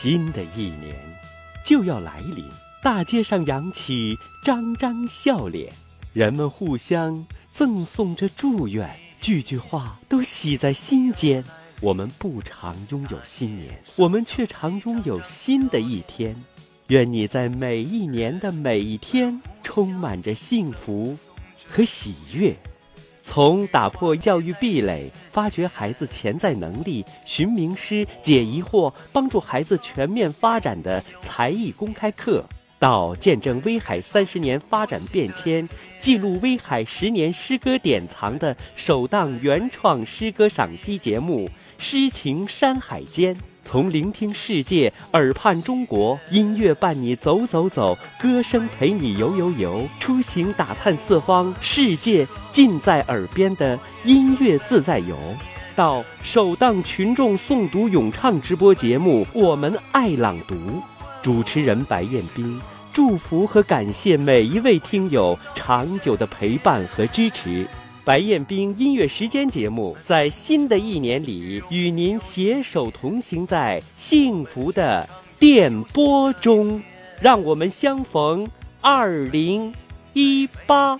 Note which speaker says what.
Speaker 1: 新的一年就要来临，大街上扬起张张笑脸，人们互相赠送着祝愿，句句话都喜在心间。我们不常拥有新年，我们却常拥有新的一天。愿你在每一年的每一天充满着幸福和喜悦。从打破教育壁垒、发掘孩子潜在能力、寻名师、解疑惑、帮助孩子全面发展的才艺公开课，到见证威海三十年发展变迁、记录威海十年诗歌典藏的首档原创诗歌赏析节目《诗情山海间》。从聆听世界，耳畔中国，音乐伴你走走走，歌声陪你游游游，出行打探四方，世界尽在耳边的音乐自在游。到首档群众诵读咏唱直播节目《我们爱朗读》，主持人白彦斌祝福和感谢每一位听友长久的陪伴和支持。白彦斌音乐时间节目，在新的一年里与您携手同行在幸福的电波中，让我们相逢二零一八。